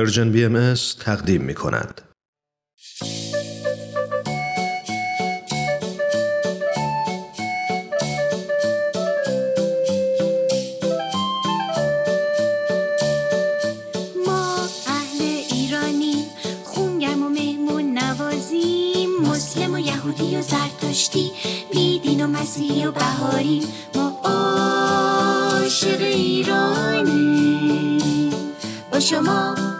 پرژن بی ام تقدیم می کند. یهودی و زرتشتی بیدین و مسیحی و بهاری. ما عاشق ایرانی با شما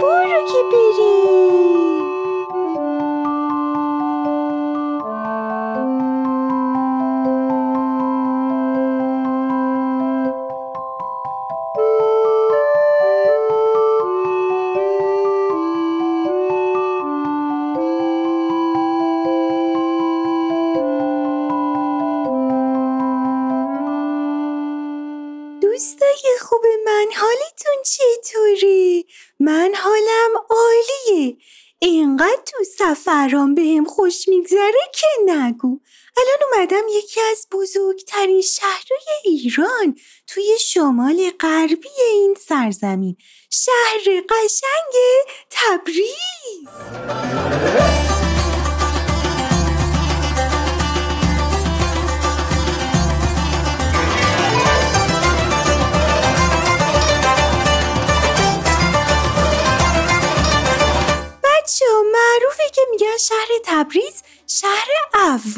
برو که بریم من حالم عالیه. اینقدر تو سفرام بهم خوش میگذره که نگو. الان اومدم یکی از بزرگترین شهرهای ایران توی شمال غربی این سرزمین. شهر قشنگ تبریز!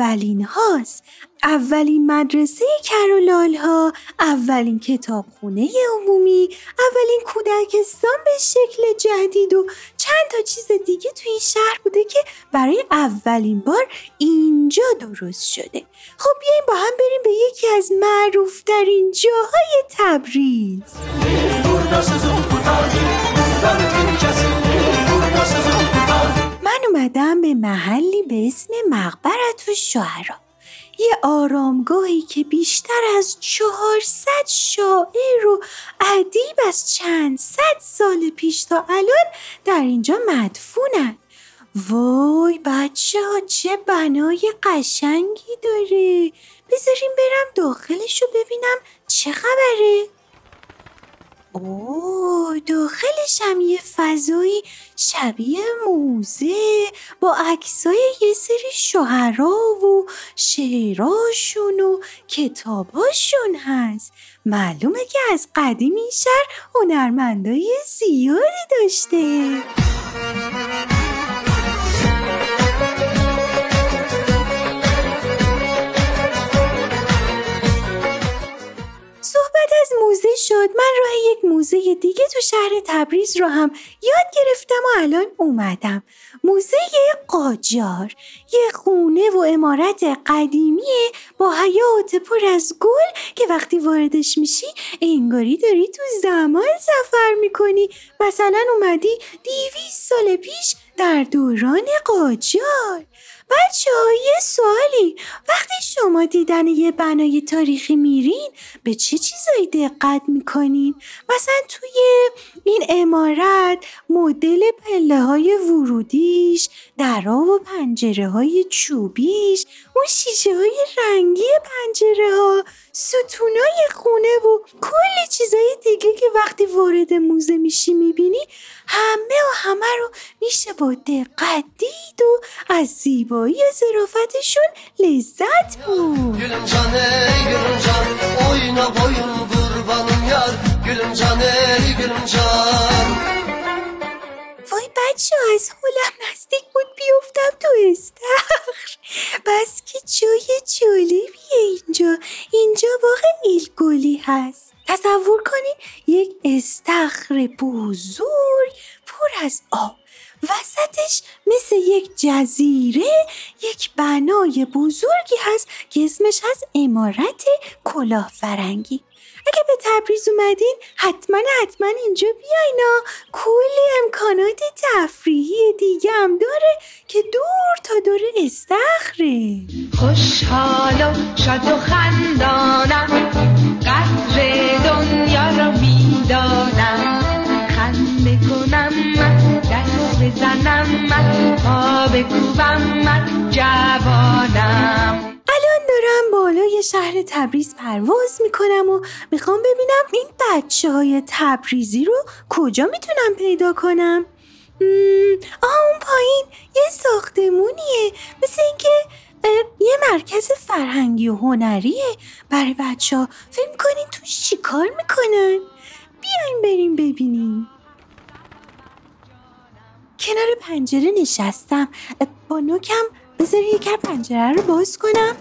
اولین هاست. اولین مدرسه کرولال ها اولین کتابخونه عمومی اولین کودکستان به شکل جدید و چند تا چیز دیگه توی این شهر بوده که برای اولین بار اینجا درست شده. خب بیایم با هم بریم به یکی از معروفترین جاهای تبریز. شعرا. یه آرامگاهی که بیشتر از چهارصد شاعر و ادیب از چند صد سال پیش تا الان در اینجا مدفونن. وای بچه ها چه بنای قشنگی داره. بذاریم برم داخلشو ببینم چه خبره. اوه داخلش هم یه فضایی شبیه موزه با عکسای یه سری شعرا و شعراشون و کتاباشون هست. معلومه که از قدیم این شهر هنرمندای زیادی داشته. از موزه شد من راه یک موزه دیگه تو شهر تبریز رو هم یاد گرفتم و الان اومدم. موزه قاجار یه خونه و امارت قدیمیه با حیات پر از گل که وقتی واردش میشی انگاری داری تو زمان سفر می‌کنی. مثلا اومدی دیویس سال پیش در دوران قاجار. بچه یه سوالی وقتی شما دیدن یه بنای تاریخی میرین به چه چیزایی دقت می‌کنین؟ مثلا توی این امارت مدل پله های ورودیش درا و پنجره های چوبیش اون شیشه های رنگی پنجره ها ستونای خونه و کلی چیزای دیگه که وقتی وارد موزه میشی می‌بینی همه و همه رو میشه با دقت دید و از زیبایی و ظرافتشون لذت بود. Gülüm can ey gülüm can Oyna boyun kurbanım yar. Gülüm can ey gülüm can. وای بچه از حولم نزدیک بود بیفتم تو استخر. بس که جای جالبیه اینجا. اینجا واقع ایلگولی هست. تصور کنید یک استخر بزرگ پر از آب. وسطش مثل یک جزیره یک بنای بزرگی هست که اسمش هست امارت کلاه فرنگی اگه به تبریز اومدین حتما حتما اینجا بیاین کلی امکانات تفریحی دیگه هم داره که دور تا دور استخره. خوشحال و شاد و خندانم قدر دنیا را می‌دانم. بزنم من پا بکوبم من جوانم. الان دارم بالای شهر تبریز پرواز می‌کنم و می‌خوام ببینم این بچه های تبریزی رو کجا می‌تونم پیدا کنم؟ آه اون پایین یه ساختمونیه. مثل اینکه یه مرکز فرهنگی و هنریه. برای بچه ها فکر کنین توش چی کار می‌کنن؟ بیاین بریم ببینیم. کنار پنجره نشستم. با نوکم بذار یکم پنجره رو باز کنم.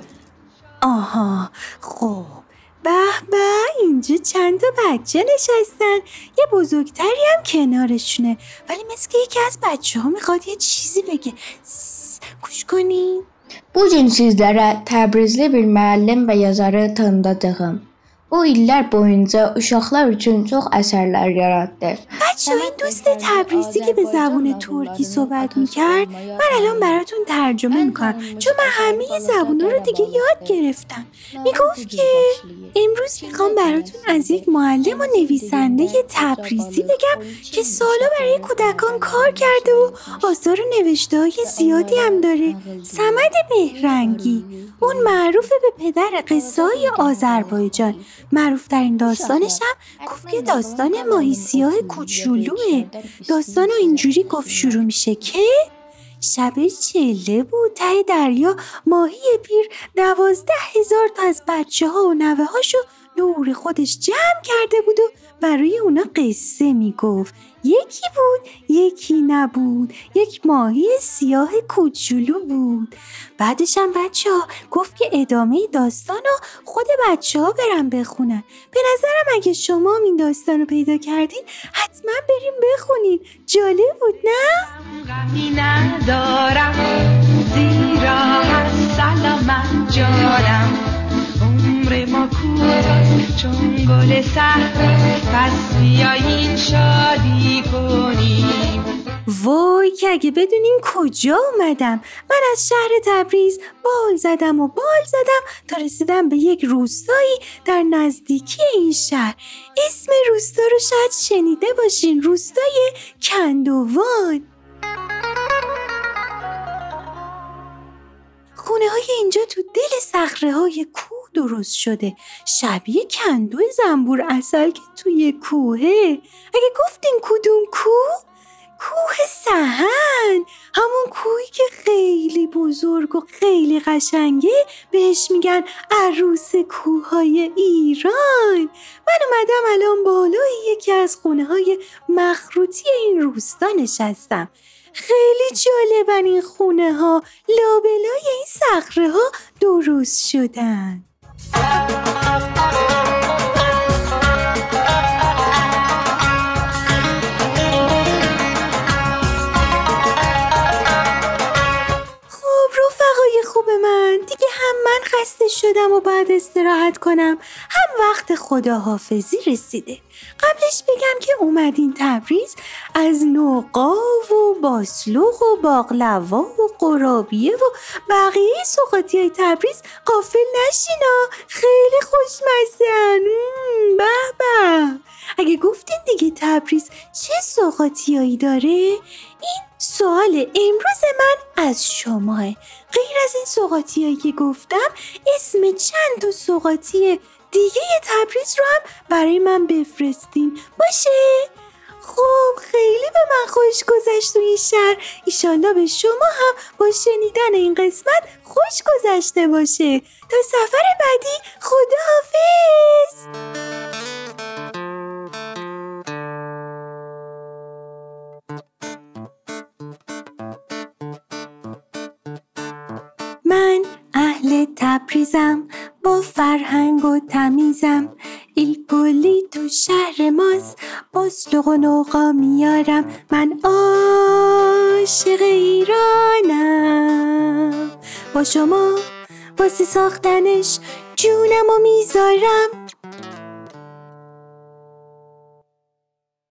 آها خب. به به اینجا چند تا بچه نشستن. یه بزرگتری هم کنارشونه. ولی مثل که یکی از bachçe ها می‌خواد یه چیزی بگه. گوش کنین Bu gün sizlərə Təbrizli bir müəllim və yazarı tanıdacağam. O illər boyunca uşaqlar üçün çox əsərlər yaratdı. بچه این دوست تبریزی که به زبون ترکی صحبت می‌کرد من الان براتون ترجمه می‌کنم چون من همه زبونا رو دیگه یاد گرفتم. می‌گفت که امروز می‌خوام براتون از یک معلم و نویسنده تبریزی بگم که سالا برای کودکان کار کرده و آثار و نوشته های زیادی هم داره. سمد مهرنگی. اون معروف به پدر قصه های آذربایجان. معروف ترین داستانش هم گفت که داستان ماهی سیاه کوچولوه داستان اینجوری گفت شروع میشه که شب چله بود ته دریا ماهی پیر دوازده هزار تا از بچه ها و نوه هاشو دور خودش جمع کرده بود و برای اونا قصه می‌گفت. یکی بود یکی نبود. یک ماهی سیاه کوچولو بود. بعدش هم بچه ها گفت که ادامه داستان رو خود بچه ها برن بخونن. به نظرم اگه شما این داستان رو پیدا کردین حتما بریم بخونین. جالب بود نه؟ غمی ندارم زیرا هست سلامت جانم. عمر ما کوتاست چون گل پس بیایین شادی کنیم وای که اگه بدونین کجا اومدم. من از شهر تبریز بال زدم و بال زدم تا رسیدم به یک روستایی در نزدیکی این شهر. اسم روستا رو شاید شنیده باشین. روستای کندوان. خونه های اینجا تو دل صخره های کوه درست شده. شبیه کندو زنبور اصل که توی کوهه. اگه گفتین کدوم کوه؟ کوه سهن. همون کوهی که خیلی بزرگ و خیلی قشنگه بهش میگن عروس کوههای ایران. من اومدم الان بالای یکی از خونه های مخروطی این روستا نشستم. خیلی جالبن این خونه ها لابلای این صخره ها درست شدن. خب رفقای خوب من دیگه هم من خسته شدم و بعد استراحت کنم. هم وقت خداحافظی رسیده. قبلش بگم که اومدین تبریز از نوقاو و باسلوق و باقلوا و قرابیه و بقیه سوقاتی های تبریز قافل نشینا. خیلی خوشمزن به به. اگه گفتین دیگه تبریز چه سوقاتیایی داره؟ این سوال امروز من از شماه. غیر از این سوقاتیایی که گفتم اسم چند تا سوقاتی دیگه تبریز رو هم برای من بفرستین. باشه؟ خب خیلی به من خوش گذشت تو این شهر. ایشالله به شما هم با شنیدن این قسمت خوش گذشته باشه. تا سفر بعدی خداحافظ! تبریزم با فرهنگ و تمیزم. ایل تو شهر ماست باسلوق و نوقا میارم. من عاشق ایرانم. با شما واسه ساختنش جونم و می‌ذارم.